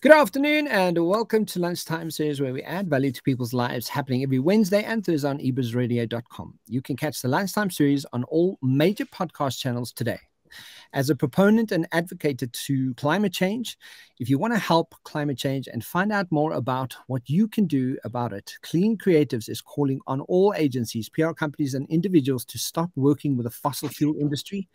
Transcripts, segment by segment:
Good afternoon and welcome to Lunchtime Series where we add value to people's lives happening every Wednesday and Thursday on ebuzzradio.com. You can catch the Lunchtime Series on all major podcast channels today. As a proponent and advocate to climate change, if you want to help climate change and find out more about what you can do about it, Clean Creatives is calling on all agencies, PR companies, and individuals to stop working with the fossil fuel industry,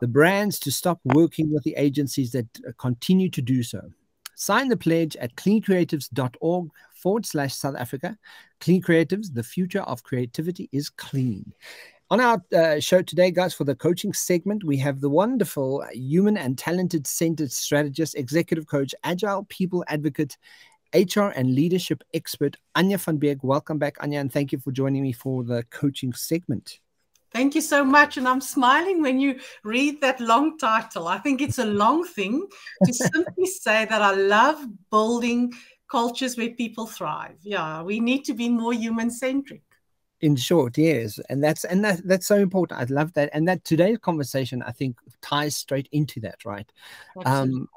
the brands to stop working with the agencies that continue to do so. Sign the pledge at cleancreatives.org forward slash South Africa. Clean Creatives, the future of creativity is clean. On our uh, show today, guys, for the coaching segment, we have the wonderful human and talented centered strategist, executive coach, agile people advocate, HR and leadership expert, Anja van Beek. Welcome back, Anja, and thank you for joining me for the coaching segment. Thank you so much. And I'm smiling when you read that long title. I think it's a long thing to simply say that I love building cultures where people thrive. Yeah, we need to be more human centric. In short, yes, and that's and that that's so important. I love that, and that today's conversation I think ties straight into that, right? Absolutely. Um,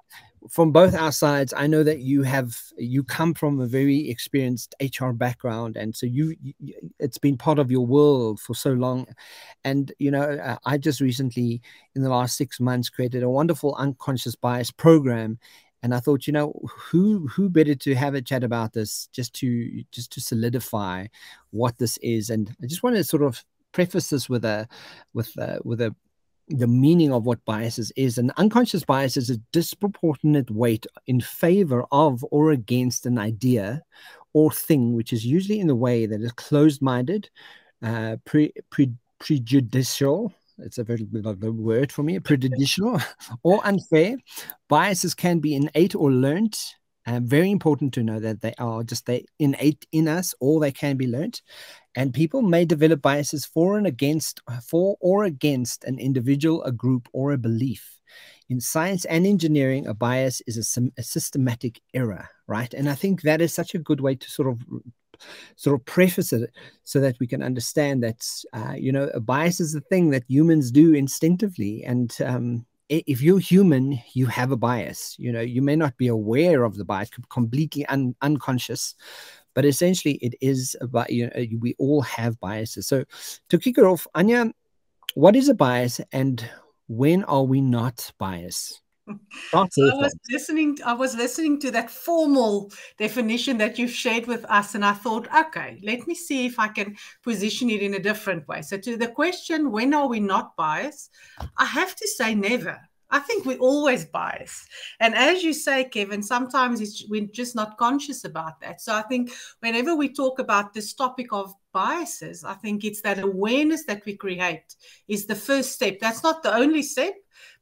from both our sides i know that you have you come from a very experienced hr background and so you, you, it's been part of your world for so long. And you know uh, i just recently in the last six months created a wonderful unconscious bias program. And i thought you know who who better to have a chat about this just to just to solidify what this is? And i just want to sort of preface this with a with a, with a the meaning of what biases is. And unconscious bias is a disproportionate weight in favor of or against an idea or thing, which is usually in the way that is closed minded, uh, pre, pre, prejudicial. It's a very the word for me, prejudicial or unfair. Biases can be innate or learned. Uh, very important to know that they are just they innate in us, or they can be learnt. And people may develop biases for and against, for or against an individual, a group, or a belief. In science and engineering, a bias is a, a systematic error, right? And I think that is such a good way to sort of sort of preface it so that we can understand that uh, you know a bias is a thing that humans do instinctively and um, if you're human you have a bias you know you may not be aware of the bias completely un- unconscious but essentially it is about you know we all have biases. So to kick it off anja what is a bias and when are we not biased so I was listening. I was listening to that formal definition that you've shared with us, and I thought, okay, let me see if I can position it in a different way. So, to the question, when are we not biased? I have to say, never. I think we always bias. And as you say, Kevin, sometimes we're just not conscious about that. So I think whenever we talk about this topic of biases, I think it's that awareness that we create is the first step. That's not the only step,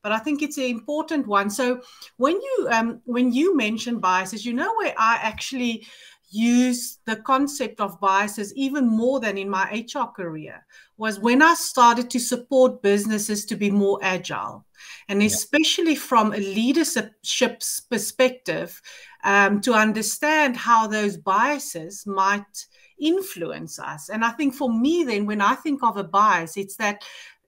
but I think it's an important one. So when you um, when you mention biases, you know where I actually use the concept of biases even more than in my HR career was when I started to support businesses to be more agile. And especially from a leadership's perspective, um, to understand how those biases might influence us. And I think for me, then, when I think of a bias, it's that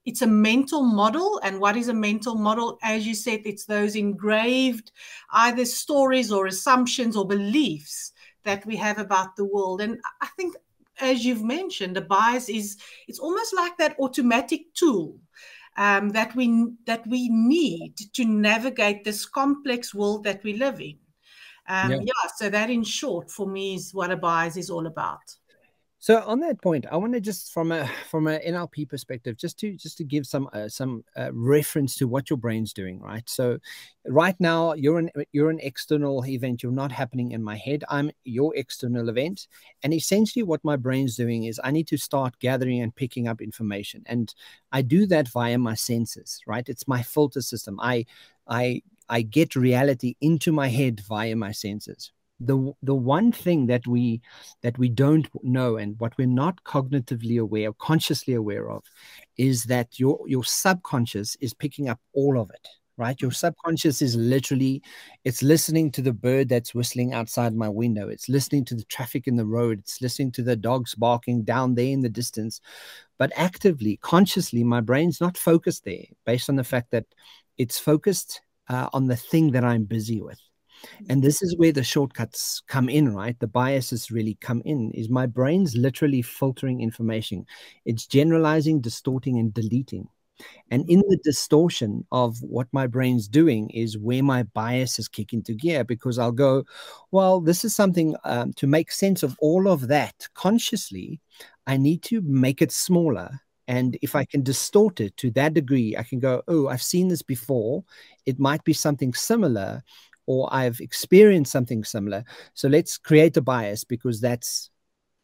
it's a mental model. And what is a mental model? As you said, it's those engraved either stories or assumptions or beliefs that we have about the world. And I think, as you've mentioned, a bias is it's almost like that automatic tool um, that we that we need to navigate this complex world that we live in. Um, yeah. yeah. So that, in short, for me, is what a bias is all about. So on that point, I want to just from a from an NLP perspective, just to just to give some uh, some uh, reference to what your brain's doing, right? So right now you're an you're an external event. You're not happening in my head. I'm your external event, and essentially what my brain's doing is I need to start gathering and picking up information, and I do that via my senses, right? It's my filter system. I I I get reality into my head via my senses the the one thing that we that we don't know and what we're not cognitively aware consciously aware of is that your your subconscious is picking up all of it right? Your subconscious is literally it's listening to the bird that's whistling outside my window. It's listening to the traffic in the road. It's listening to the dogs barking down there in the distance. But actively consciously my brain's not focused there based on the fact that it's focused uh, on the thing that i'm busy with and this is where the shortcuts come in right the biases really come in is my brain's literally filtering information it's generalizing distorting and deleting and in the distortion of what my brain's doing is where my biases kick into gear because I'll go, well, this is something um, to make sense of all of that consciously. I need to make it smaller. And if I can distort it to that degree, I can go, oh, I've seen this before. It might be something similar, or I've experienced something similar. So let's create a bias because that's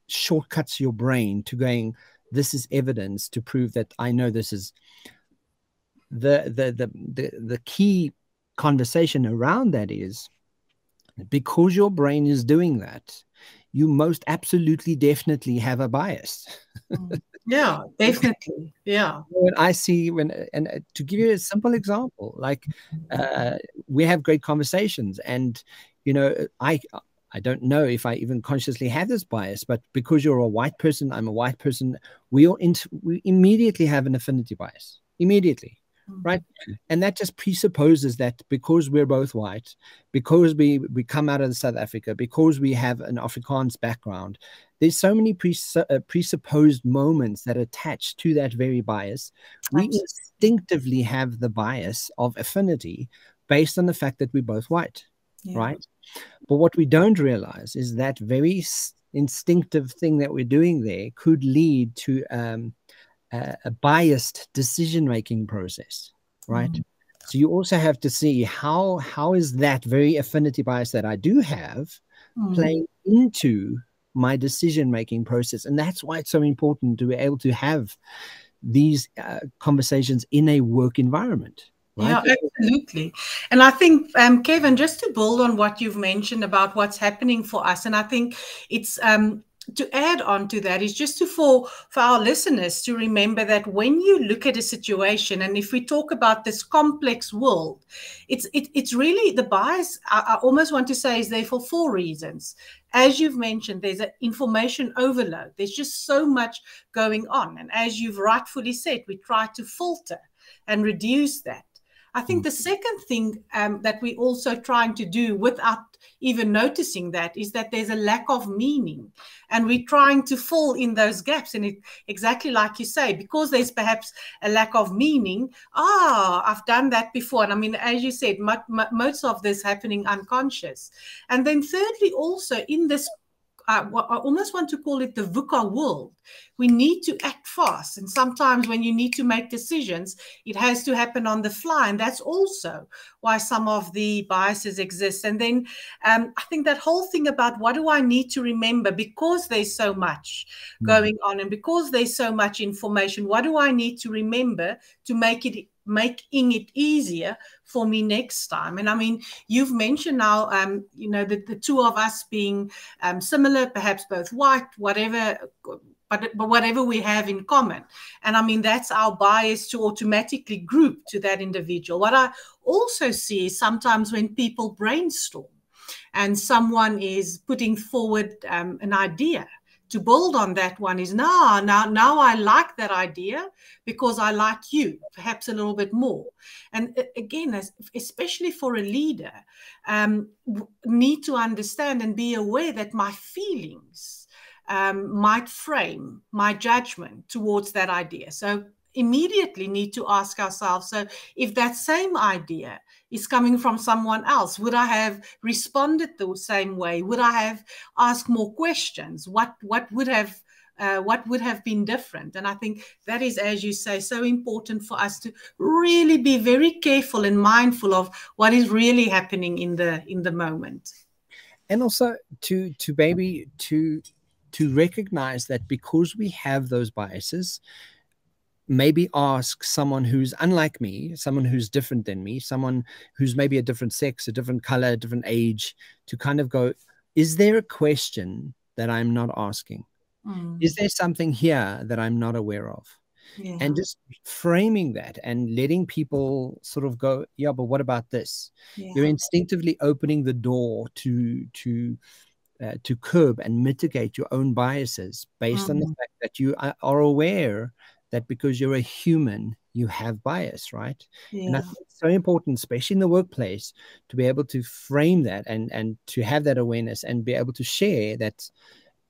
shortcuts your brain to going, this is evidence to prove that I know this is the the the the, the key conversation around that is because your brain is doing that you most absolutely definitely have a bias mm. yeah definitely yeah when i see when and uh, to give you a simple example like uh, we have great conversations and you know i I don't know if I even consciously have this bias, but because you're a white person, I'm a white person, we all int- we immediately have an affinity bias. Immediately. Mm-hmm. Right. And that just presupposes that because we're both white, because we, we come out of South Africa, because we have an Afrikaans background, there's so many pres- uh, presupposed moments that attach to that very bias. We instinctively have the bias of affinity based on the fact that we're both white. Yeah. Right but what we don't realize is that very instinctive thing that we're doing there could lead to um, a, a, biased decision making process, right? Mm. So you also have to see how how is that very affinity bias that I do have mm. playing into my decision making process, and that's why it's so important to be able to have these uh, conversations in a work environment Right? Yeah, absolutely. And I think, um, Kevin, just to build on what you've mentioned about what's happening for us, and I think it's um, to add on to that is just to for for our listeners to remember that when you look at a situation and if we talk about this complex world it's it, it's really the bias I, I, almost want to say is there for four reasons. As you've mentioned there's an information overload. There's just so much going on. And as you've rightfully said we try to filter and reduce that I think mm. the second thing um, that we're also trying to do without even noticing that is that there's a lack of meaning. And we're trying to fill in those gaps. And it, exactly like you say, because there's perhaps a lack of meaning, ah, I've done that before. And I mean, as you said, most of this happening unconscious. And then thirdly, also in this I, I almost want to call it the VUCA world. We need to act fast. And sometimes when you need to make decisions, it has to happen on the fly. And that's also why some of the biases exist. And then um, I think that whole thing about what do I need to remember because there's so much mm. going on and because there's so much information, what do I need to remember to make it making it easier for me next time. And I mean, you've mentioned now, um, you know, the, the two of us being um, similar, perhaps both white, whatever, but, but whatever we have in common. And I mean, that's our bias to automatically group to that individual. What I also see is sometimes when people brainstorm and someone is putting forward um, an idea to build on that one is now now now i like that idea because i like you perhaps a little bit more. And again especially for a leader um, need to understand and be aware that my feelings um, might frame my judgment towards that idea. So immediately need to ask ourselves so if that same idea is coming from someone else would i have responded the same way? Would i have asked more questions? What what would have uh, what would have been different? And i think that is as you say so important for us to really be very careful and mindful of what is really happening in the in the moment. And also to to maybe to to recognize that because we have those biases maybe ask someone who's unlike me, someone who's different than me, someone who's maybe a different sex, a different color, a different age, to kind of go, is there a question that I'm not asking? Mm. Is there something here that I'm not aware of? Yeah. And just framing that and letting people sort of go, yeah, but what about this? Yeah. You're instinctively opening the door to to uh, to curb and mitigate your own biases based mm. on the mm. fact that you are aware that because you're a human, you have bias, right? Yeah. And I think it's so important, especially in the workplace, to be able to frame that and and to have that awareness and be able to share that.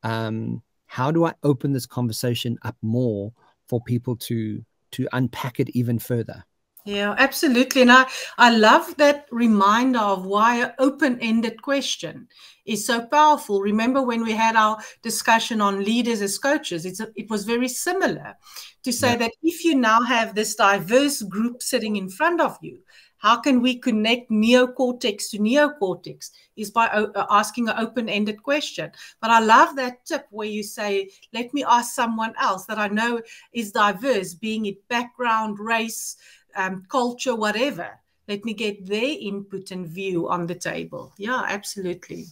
Um, how do I open this conversation up more for people to to unpack it even further? Yeah, absolutely. And I, I love that reminder of why an open ended question is so powerful. Remember when we had our discussion on leaders as coaches, it's a, it was very similar to say yeah. that if you now have this diverse group sitting in front of you, how can we connect neocortex to neocortex is by uh, asking an open-ended question but i love that tip where you say let me ask someone else that i know is diverse being it background race um, culture, whatever. Let me get their input and view on the table. Yeah, absolutely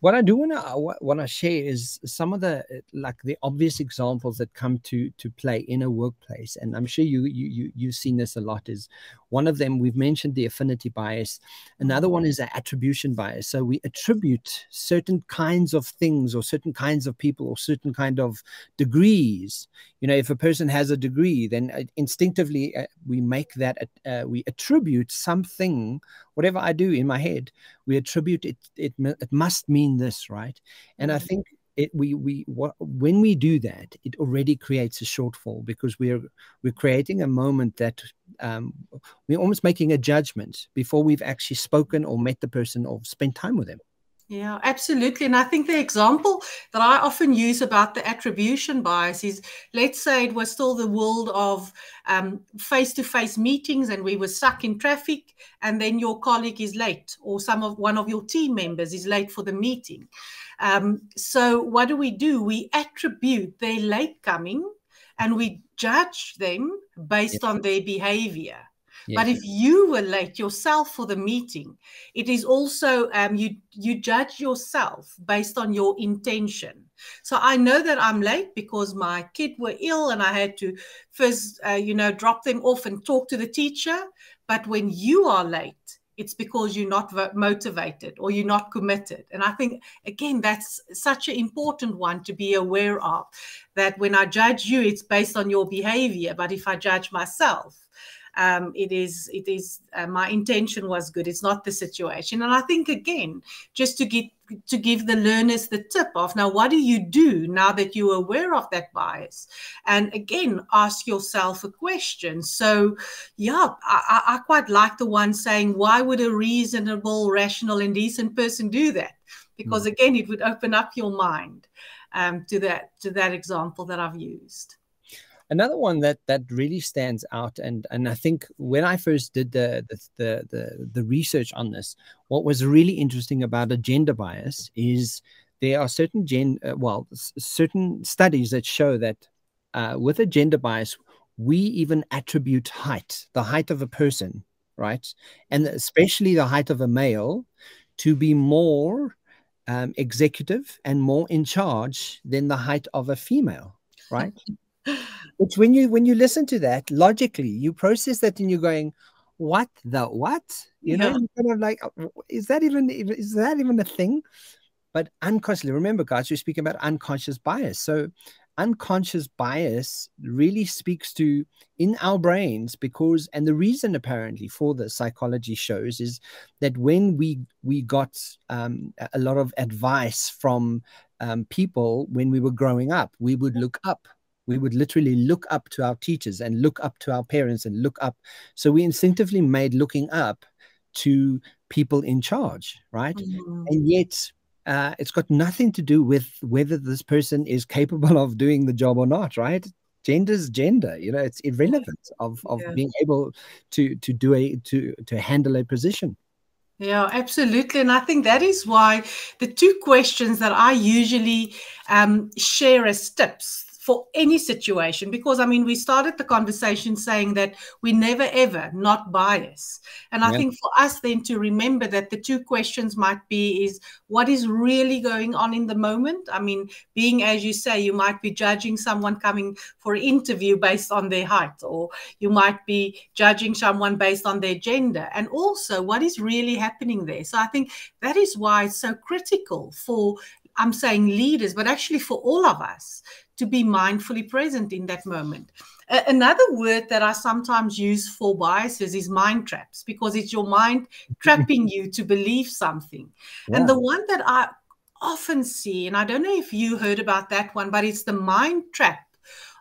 what I do want to want to share is some of the like the obvious examples that come to to play in a workplace, and I'm sure you you, you you've seen this a lot. Is one of them we've mentioned the affinity bias. Another one is the attribution bias. So we attribute certain kinds of things or certain kinds of people or certain kind of degrees. You know, if a person has a degree, then uh, instinctively uh, we make that uh, we attribute something whatever I do in my head, we attribute it. It, it must mean this, right? And I mm-hmm. think it, we we what, when we do that, it already creates a shortfall because we're we're creating a moment that um, we're almost making a judgment before we've actually spoken or met the person or spent time with them. Yeah, absolutely. And I think the example that I often use about the attribution bias is let's say it was still the world of face to face meetings and we were stuck in traffic, and then your colleague is late, or some of one of your team members is late for the meeting. Um, so, what do we do? We attribute their late coming and we judge them based on their behavior. But if you were late yourself for the meeting, it is also um, you you judge yourself based on your intention. So I know that I'm late because my kid were ill and I had to first, uh, you know, drop them off and talk to the teacher. But when you are late, it's because you're not motivated or you're not committed. And I think, again, that's such an important one to be aware of that when I judge you, it's based on your behavior. But if I judge myself, um, it is it is uh, my intention was good. It's not the situation. And i think again just to get to give the learners the tip of now what do you do now that you're aware of that bias? And again ask yourself a question. So yeah I, I quite like the one saying why would a reasonable rational and decent person do that? Because mm. again it would open up your mind um, to that to that example that i've used Another one that that really stands out, and and I think when I first did the the the the, the research on this, what was really interesting about a gender bias is there are certain gen uh, well certain studies that show that uh, with a gender bias, we even attribute height, the height of a person, right, and especially the height of a male, to be more um, executive and more in charge than the height of a female, right? It's when you when you listen to that logically, you process that and you're going, "What the what?" You yeah. know, kind of like, uh, "Is that even is that even a thing?" But unconsciously, remember, guys, we're speaking about unconscious bias. So, unconscious bias really speaks to in our brains because and the reason apparently for the psychology shows is that when we we got um, a lot of advice from um, people when we were growing up we would look up we would literally look up to our teachers and look up to our parents and look up. So we instinctively made looking up to people in charge, right? Mm-hmm. And yet, uh, it's got nothing to do with whether this person is capable of doing the job or not, right? Gender's gender, you know, it's irrelevant of, of yeah. being able to to do a to to handle a position. Yeah, absolutely. And I think that is why the two questions that I usually um, share as tips for any situation because i mean we started the conversation saying that we never ever not bias. And i think for us then to remember that the two questions might be is what is really going on in the moment. I mean being as you say you might be judging someone coming for an interview based on their height or you might be judging someone based on their gender. And also what is really happening there? So i think that is why it's so critical for I'm saying leaders, but actually for all of us to be mindfully present in that moment. another word that I sometimes use for biases is mind traps because it's your mind trapping you to believe something. Yeah. And the one that I often see, and I don't know if you heard about that one, but it's the mind trap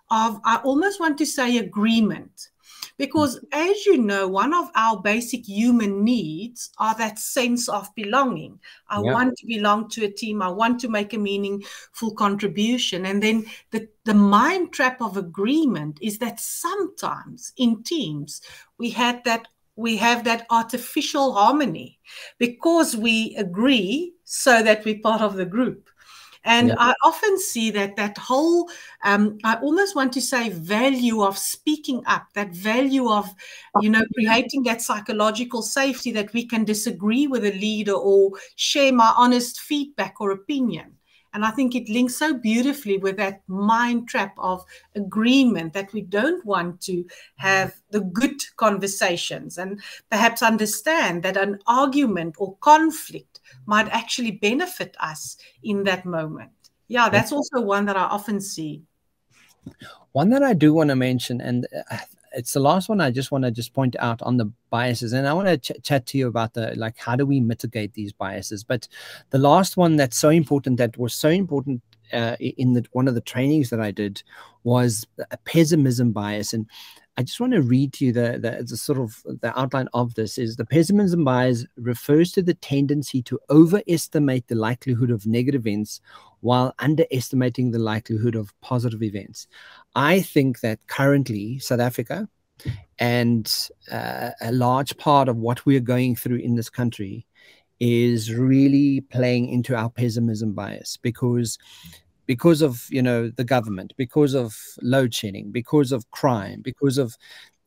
of, I almost want to say, agreement. Because as you know, one of our basic human needs are that sense of belonging. I yeah. want to belong to a team. I want to make a meaningful contribution. And then the, the mind trap of agreement is that sometimes in teams we had that we have that artificial harmony because we agree so that we're part of the group. And yeah. I often see that that whole, um, I almost want to say, value of speaking up, that value of, you know, creating that psychological safety that we can disagree with a leader or share my honest feedback or opinion. And I think it links so beautifully with that mind trap of agreement that we don't want to have the good conversations and perhaps understand that an argument or conflict might actually benefit us in that moment. Yeah, that's also one that I often see. One that I do want to mention, and uh, it's the last one I just want to just point out on the biases, and I want to ch- chat to you about the like how do we mitigate these biases. But the last one that's so important that was so important uh, in the one of the trainings that I did was a pessimism bias, and I just want to read to you the, the, the, sort of the outline of this is the pessimism bias refers to the tendency to overestimate the likelihood of negative events while underestimating the likelihood of positive events. I think that currently South Africa and uh, a large part of what we're going through in this country is really playing into our pessimism bias because because of you know the government because of load shedding because of crime because of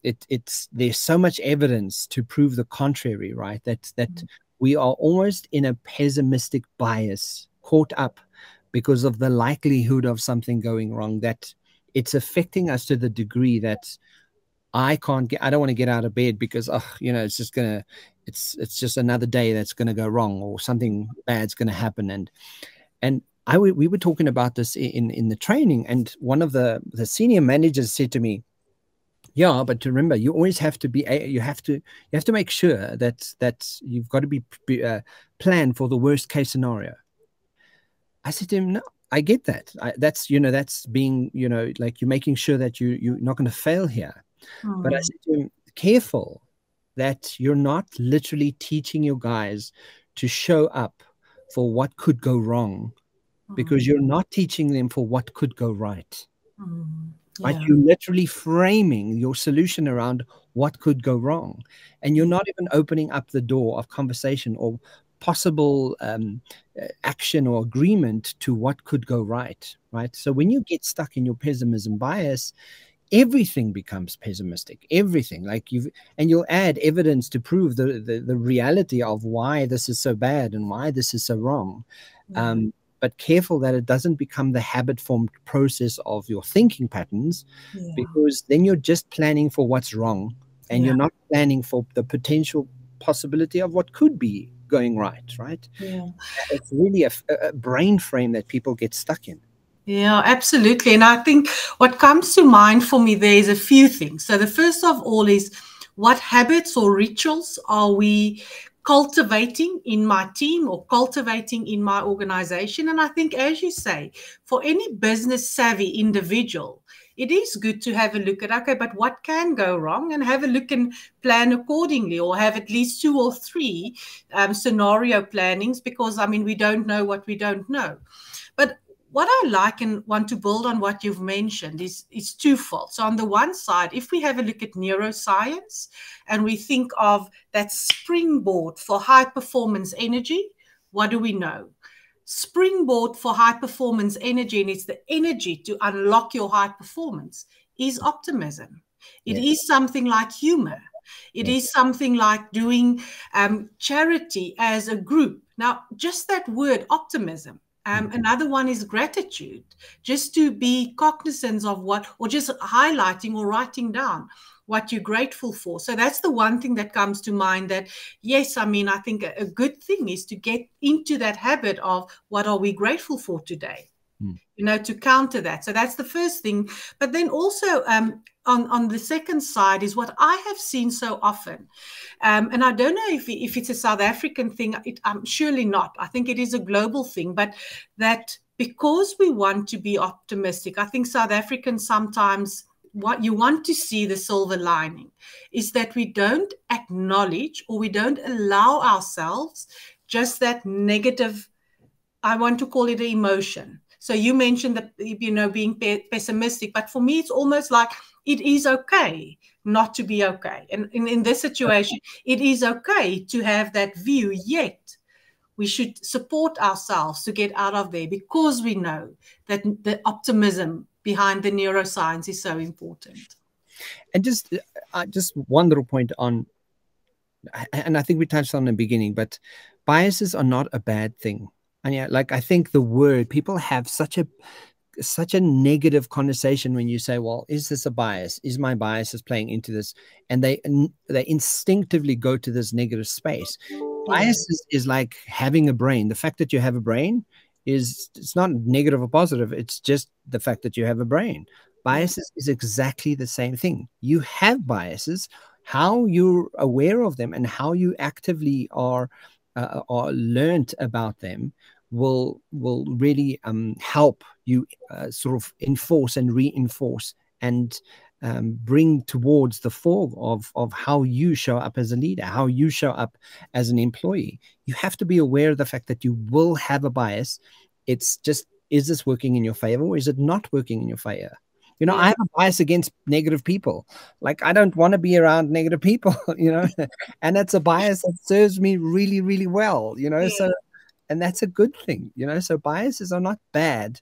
it it's there's so much evidence to prove the contrary right that that mm-hmm. we are almost in a pessimistic bias caught up because of the likelihood of something going wrong that it's affecting us to the degree that I can't get I don't want to get out of bed because oh you know it's just gonna it's it's just another day that's gonna go wrong or something bad's gonna happen and and I we were talking about this in in the training, and one of the the senior managers said to me, "Yeah, but to remember, you always have to be you have to you have to make sure that that you've got to be, be uh, plan for the worst case scenario." I said to him, "No, I get that. I, that's you know that's being you know like you're making sure that you you're not going to fail here." Mm. But I said to him, "Careful." That you're not literally teaching your guys to show up for what could go wrong because you're not teaching them for what could go right. Mm, yeah. Right? You're literally framing your solution around what could go wrong. And you're not even opening up the door of conversation or possible um, action or agreement to what could go right. Right. So when you get stuck in your pessimism bias, everything becomes pessimistic everything like you've and you'll add evidence to prove the, the, the reality of why this is so bad and why this is so wrong mm-hmm. um, but careful that it doesn't become the habit formed process of your thinking patterns yeah. because then you're just planning for what's wrong and yeah. you're not planning for the potential possibility of what could be going right right yeah it's really a, a brain frame that people get stuck in yeah, absolutely. And I think what comes to mind for me there is a few things. So, the first of all is what habits or rituals are we cultivating in my team or cultivating in my organization. And I think, as you say, for any business savvy individual, it is good to have a look at okay, but what can go wrong and have a look and plan accordingly, or have at least two or three um, scenario plannings because I mean, we don't know what we don't know. What I like and want to build on what you've mentioned is, is twofold. So, on the one side, if we have a look at neuroscience and we think of that springboard for high performance energy, what do we know? Springboard for high performance energy, and it's the energy to unlock your high performance, is optimism. It yes. is something like humor. It yes. is something like doing um, charity as a group. Now, just that word, optimism, um, mm-hmm. another one is gratitude, just to be cognizant of what, or just highlighting or writing down what you're grateful for. So that's the one thing that comes to mind that, yes, I mean, I think a, a good thing is to get into that habit of what are we grateful for today? Mm. you know, to counter that. So that's the first thing. But then also um, on, on the second side is what I have seen so often. Um, and I don't know if, if it's a South African thing, it, I'm surely not. I think it is a global thing, but that because we want to be optimistic, I think South Africans sometimes what you want to see the silver lining is that we don't acknowledge or we don't allow ourselves just that negative i want to call it an emotion so you mentioned that you know being pessimistic but for me it's almost like it is okay not to be okay and in, in this situation it is okay to have that view yet we should support ourselves to get out of there because we know that the optimism behind the neuroscience is so important. And just uh, just one little point on, and I think we touched on in the beginning, but biases are not a bad thing. And yeah, like I think the word people have such a such a negative conversation when you say, "Well, is this a bias? Is my bias is playing into this?" And they they instinctively go to this negative space. Bias is, is like having a brain. The fact that you have a brain is it's not negative or positive it's just the fact that you have a brain biases is exactly the same thing you have biases how you're aware of them and how you actively are uh, are learned about them will will really um, help you uh, sort of enforce and reinforce and um, bring towards the fore of, of how you show up as a leader, how you show up as an employee. You have to be aware of the fact that you will have a bias. It's just, is this working in your favor or is it not working in your favor? You know. I have a bias against negative people. Like, I don't want to be around negative people, you know, and that's a bias that serves me really, really well, you know. Yeah. So, mm. and that's a good thing, you know. So, biases are not bad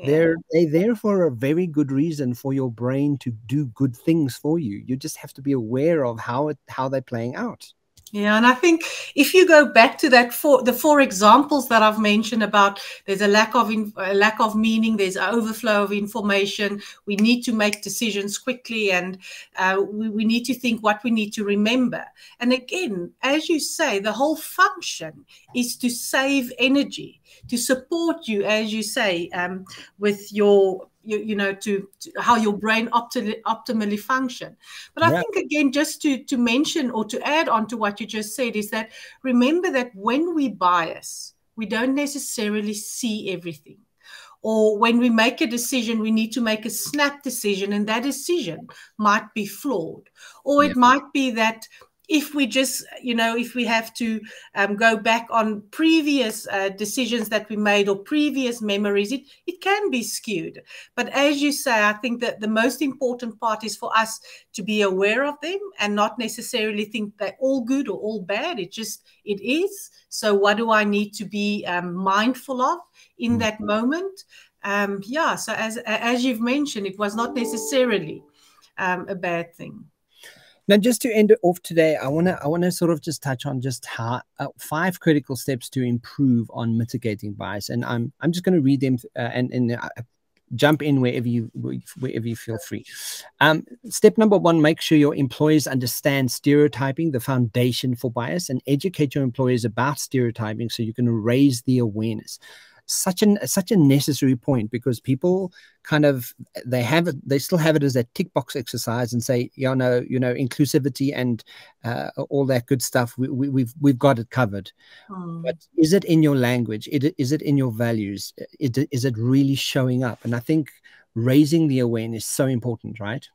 mm. they're they there for a very good reason for your brain to do good things for you. You just have to be aware of how it how they're playing out. Yeah, and I think if you go back to that four, the four examples that I've mentioned about there's a lack of in, a lack of meaning, there's overflow of information. We need to make decisions quickly, and uh, we, we need to think what we need to remember. And again, as you say, the whole function is to save energy, to support you, as you say, um, with your you, you know to, to how your brain optimally, optimally function. But i think again just to to mention or to add on to what you just said is that remember that when we bias we don't necessarily see everything. Or when we make a decision we need to make a snap decision and that decision might be flawed. Or it might be that if we just, you know, if we have to um, go back on previous uh, decisions that we made or previous memories, it, it can be skewed. But as you say, I think that the most important part is for us to be aware of them and not necessarily think they're all good or all bad. It just, it is. So what do I need to be um, mindful of in that mm-hmm. moment? Um, yeah, so as, as you've mentioned, it was not necessarily um, a bad thing. Now, just to end it off today, I want to I want to sort of just touch on just how uh, five critical steps to improve on mitigating bias, and I'm I'm just going to read them uh, and and uh, jump in wherever you wherever you feel free. Um, step number one: make sure your employees understand stereotyping, the foundation for bias, and educate your employees about stereotyping so you can raise the awareness such an such a necessary point because people kind of they have it they still have it as a tick box exercise and say you know you know inclusivity and uh, all that good stuff we, we, we've we've got it covered. Mm. but is it in your language? It, is it in your values? It, is it really showing up? And i think raising the awareness is so important right?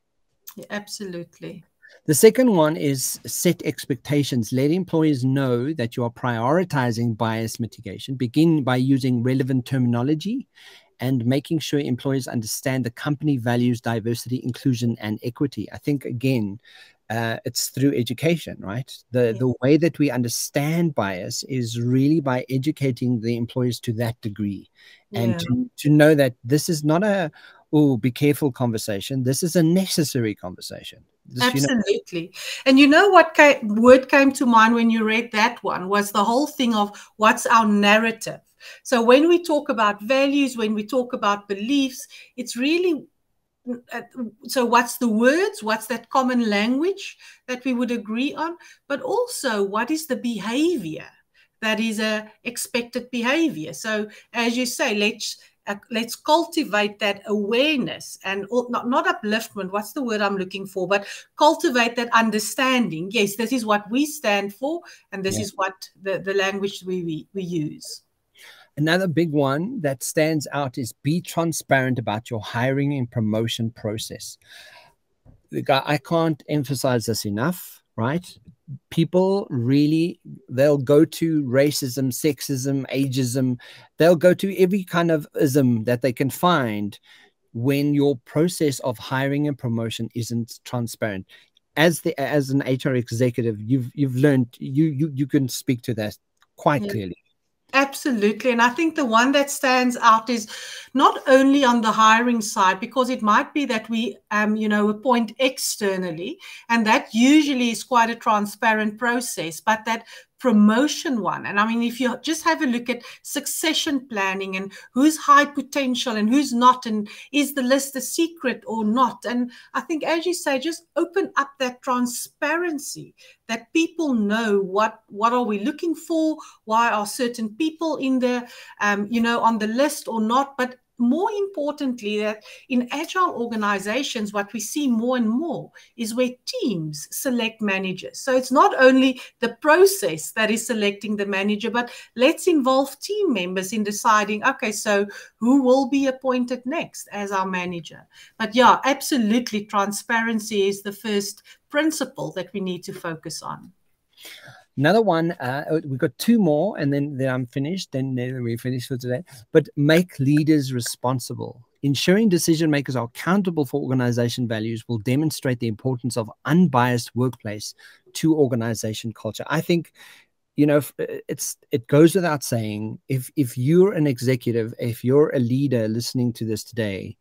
Yeah, absolutely the second one is set expectations. Let employees know that you are prioritizing bias mitigation. Begin by using relevant terminology and making sure employees understand the company values diversity, inclusion, and equity. I think, again, uh, it's through education, right? The, yeah. the way that we understand bias is really by educating the employees to that degree and yeah. to, to know that this is not a, oh, be careful conversation. This is a necessary conversation. Absolutely. You know? And you know what came, word came to mind when you read that one was the whole thing of what's our narrative. So when we talk about values, when we talk about beliefs, it's really uh, so what's the words what's that common language that we would agree on but also what is the behavior that is a expected behavior so as you say let's uh, let's cultivate that awareness and not, not upliftment what's the word i'm looking for but cultivate that understanding yes this is what we stand for and this yeah. is what the, the language we, we, we use Another big one that stands out is be transparent about your hiring and promotion process. I can't emphasize this enough, right? People really, they'll go to racism, sexism, ageism, they'll go to every kind of ism that they can find when your process of hiring and promotion isn't transparent. As the as an HR executive, you've you've learned you you you can speak to that quite yeah. clearly. Absolutely. And I think the one that stands out is not only on the hiring side, because it might be that we, um, you know, appoint externally, and that usually is quite a transparent process, but that promotion one. And I mean, if you just have a look at succession planning and who's high potential and who's not, and is the list a secret or not? And I think, as you say, just open up that transparency that people know what what are we looking for, why are certain people in the, um, you know, on the list or not, but more importantly, that in agile organizations, what we see more and more is where teams select managers. So it's not only the process that is selecting the manager, but let's involve team members in deciding, okay, so who will be appointed next as our manager? But yeah, absolutely, transparency is the first principle that we need to focus on. Another one, uh, we've got two more, and then, then I'm finished. Then, then we finish for today. But make leaders responsible. Ensuring decision makers are accountable for organization values will demonstrate the importance of unbiased workplace to organization culture. I think, you know, it's it goes without saying if if you're an executive, if you're a leader listening to this today,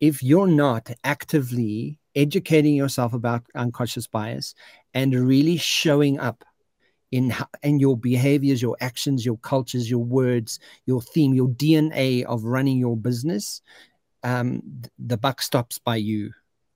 if you're not actively educating yourself about unconscious bias and really showing up in in your behaviors, your actions, your cultures, your words, your theme, your DNA of running your business, um, the buck stops by you.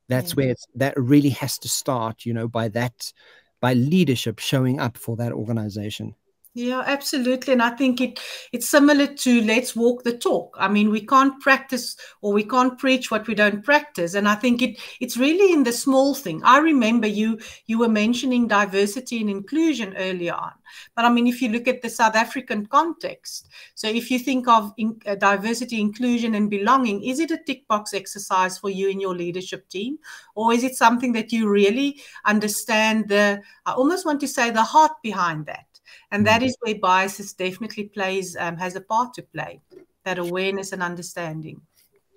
That's where that really has to start. You know, by that, by leadership showing up for that organization. Yeah, absolutely. And I think it it's similar to let's walk the talk. I mean, we can't practice or we can't preach what we don't practice. And I think it it's really in the small thing. I remember you you were mentioning diversity and inclusion earlier on. But I mean, if you look at the South African context, so if you think of in, uh, diversity, inclusion, and belonging, is it a tick box exercise for you in your leadership team? Or is it something that you really understand the, I almost want to say, the heart behind that? And that mm. where biases definitely plays um, has a part to play that awareness and understanding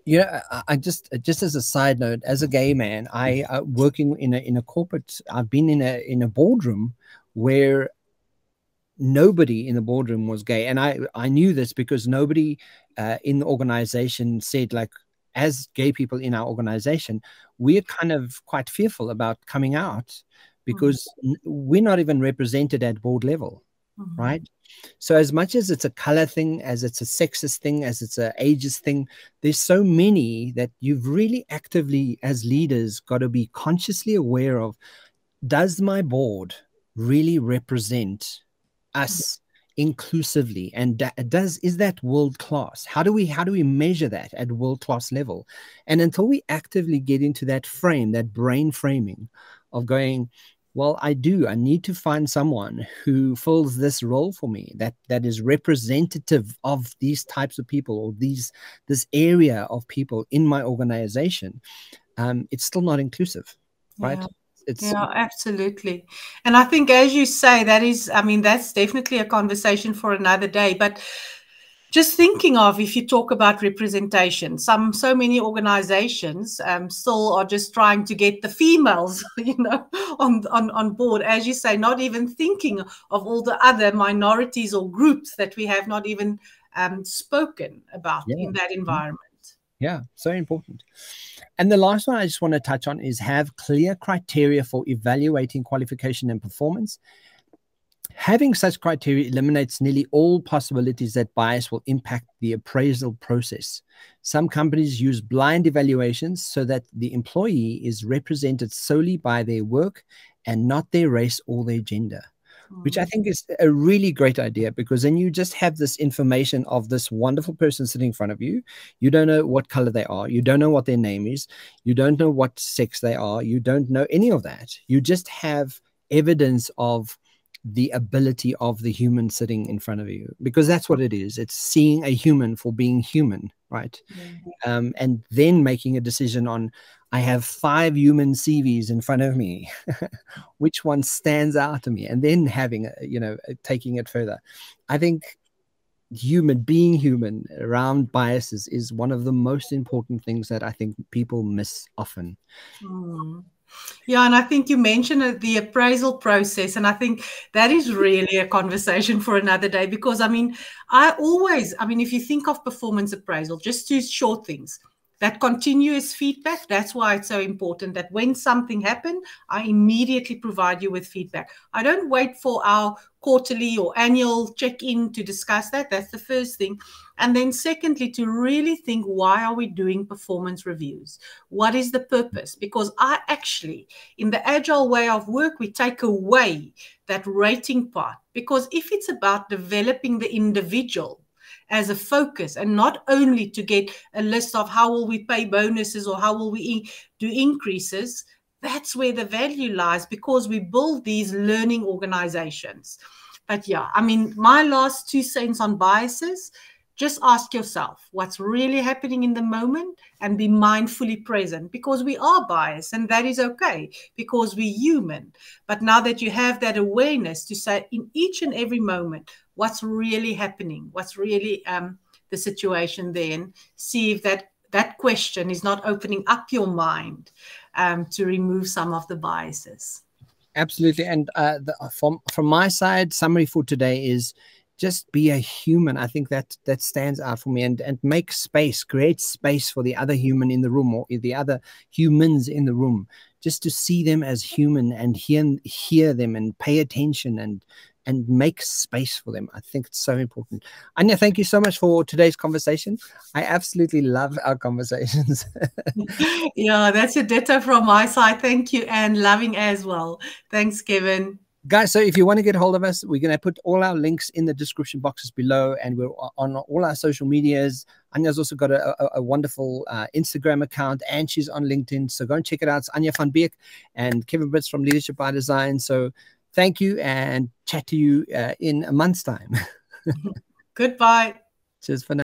yeah i just just as a side note as a gay man i uh, working in a in a corporate i've been in a in a boardroom where nobody in the boardroom was gay and i i knew this because nobody uh, in the organization said like as gay people in our organization we're kind of quite fearful about coming out mm. because mm-hmm. we're not even represented at board level mm-hmm. right? So as much as it's a color thing, as it's a sexist thing, as it's a ageist thing, there's so many that you've really actively, as leaders, got to be consciously aware of. Does my board really represent us inclusively and does is that world class how do we how do we measure that at world class level and until we actively get into that frame that brain framing of going well i do. I need to find someone who fills this role for me that that is representative of these types of people or these this area of people in my organization. Um, it's still not inclusive right? Yeah. It's, yeah absolutely. And i think as you say that is i mean that's definitely a conversation for another day. But just thinking of if you talk about representation some so many organizations um, still are just trying to get the females you know on, on on board. As you say not even thinking of all the other minorities or groups that we have not even um, spoken about yeah. in that environment. Yeah so important. And the last one i just want to touch on is have clear criteria for evaluating qualification and performance Having such criteria eliminates nearly all possibilities that bias will impact the appraisal process. Some companies use blind evaluations so that the employee is represented solely by their work and not their race or their gender. which I mm. think is a really great idea because then you just have this information of this wonderful person sitting in front of you. You don't know what color they are, you don't know what their name is, you don't know what sex they are, you don't know any of that. You just have evidence of the ability of the human sitting in front of you because that's what it is. It's seeing a human for being human right? Mm-hmm. um, and then making a decision on i have five human cvs in front of me. Which one stands out to me? And then having a, you know taking it further. I think human being human around biases is one of the most important things that i think people miss often. Mm. Yeah, and I think you mentioned uh, the appraisal process, and I think that is really a conversation for another day because I mean, I always, I mean, if you think of performance appraisal, just two short things that continuous feedback that's why it's so important that when something happened i immediately provide you with feedback. I don't wait for our quarterly or annual check-in to discuss that. That's the first thing. And then secondly to really think why are we doing performance reviews? What is the purpose? Because i actually in the agile way of work we take away that rating part. Because if it's about developing the individual as a focus and not only to get a list of how will we pay bonuses or how will we do increases. That's where the value lies because we build these learning organizations. But yeah i mean my last two cents on biases just ask yourself what's really happening in the moment and be mindfully present because we are biased and that is okay because we're human but now that you have that awareness to say in each and every moment what's really happening, what's really um, the situation then, see if that that question is not opening up your mind um, to remove some of the biases. Absolutely, and uh, the, from from my side, summary for today is just be a human. I think that that stands out for me, and and make space, create space for the other human in the room or the other humans in the room, just to see them as human and hear hear them and pay attention and and make space for them. I think it's so important. Anja, thank you so much for today's conversation. I absolutely love our conversations. yeah, that's a ditto from my side. Thank you, and loving as well. Thanks, Kevin. Guys, so if you want to get hold of us, we're going to put all our links in the description boxes below, and we're on all our social medias. Anja's also got a, a, a wonderful uh, Instagram account, and she's on LinkedIn. So go and check it out. It's Anja van Beek and Kevin Britz from Leadership by Design. So thank you and chat to you uh, in a month's time. Goodbye. Cheers for now.